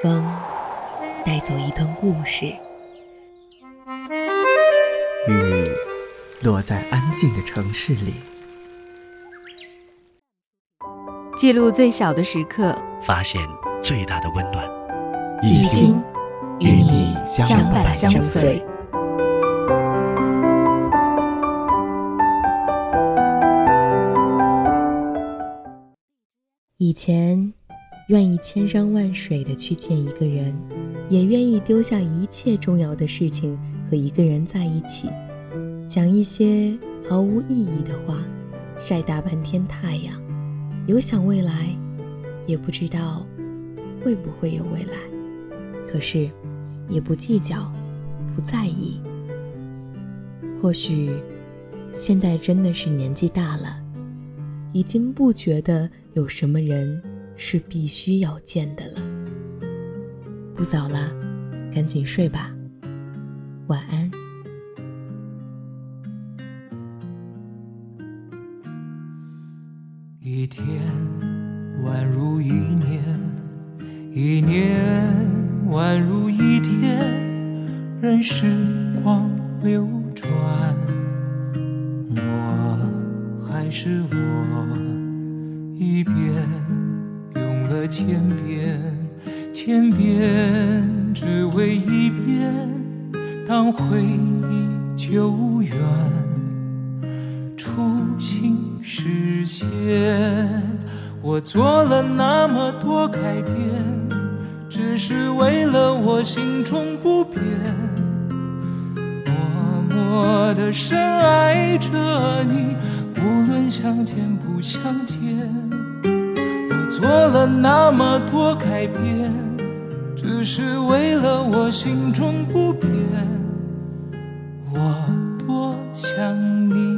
风带走一段故事，雨落在安静的城市里，记录最小的时刻，发现最大的温暖。一听与你相伴相随。以前，愿意千山万水的去见一个人，也愿意丢下一切重要的事情和一个人在一起，讲一些毫无意义的话，晒大半天太阳，有想未来，也不知道会不会有未来，可是也不计较，不在意。或许现在真的是年纪大了。已经不觉得有什么人是必须要见的了。不早了，赶紧睡吧，晚安。一天宛如一年，一年宛如一天，任时光流转。还是我一遍用了千遍，千遍只为一遍，当回忆久远，初心实现。我做了那么多改变，只是为了我心中不变，默默的深爱着你。无论相见不相见，我做了那么多改变，只是为了我心中不变。我多想你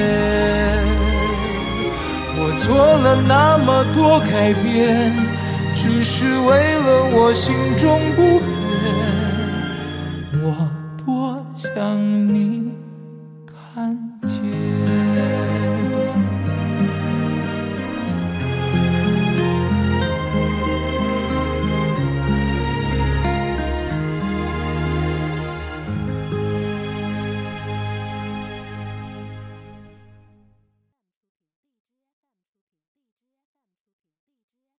做了那么多改变，只是为了我心中不变。我多想你。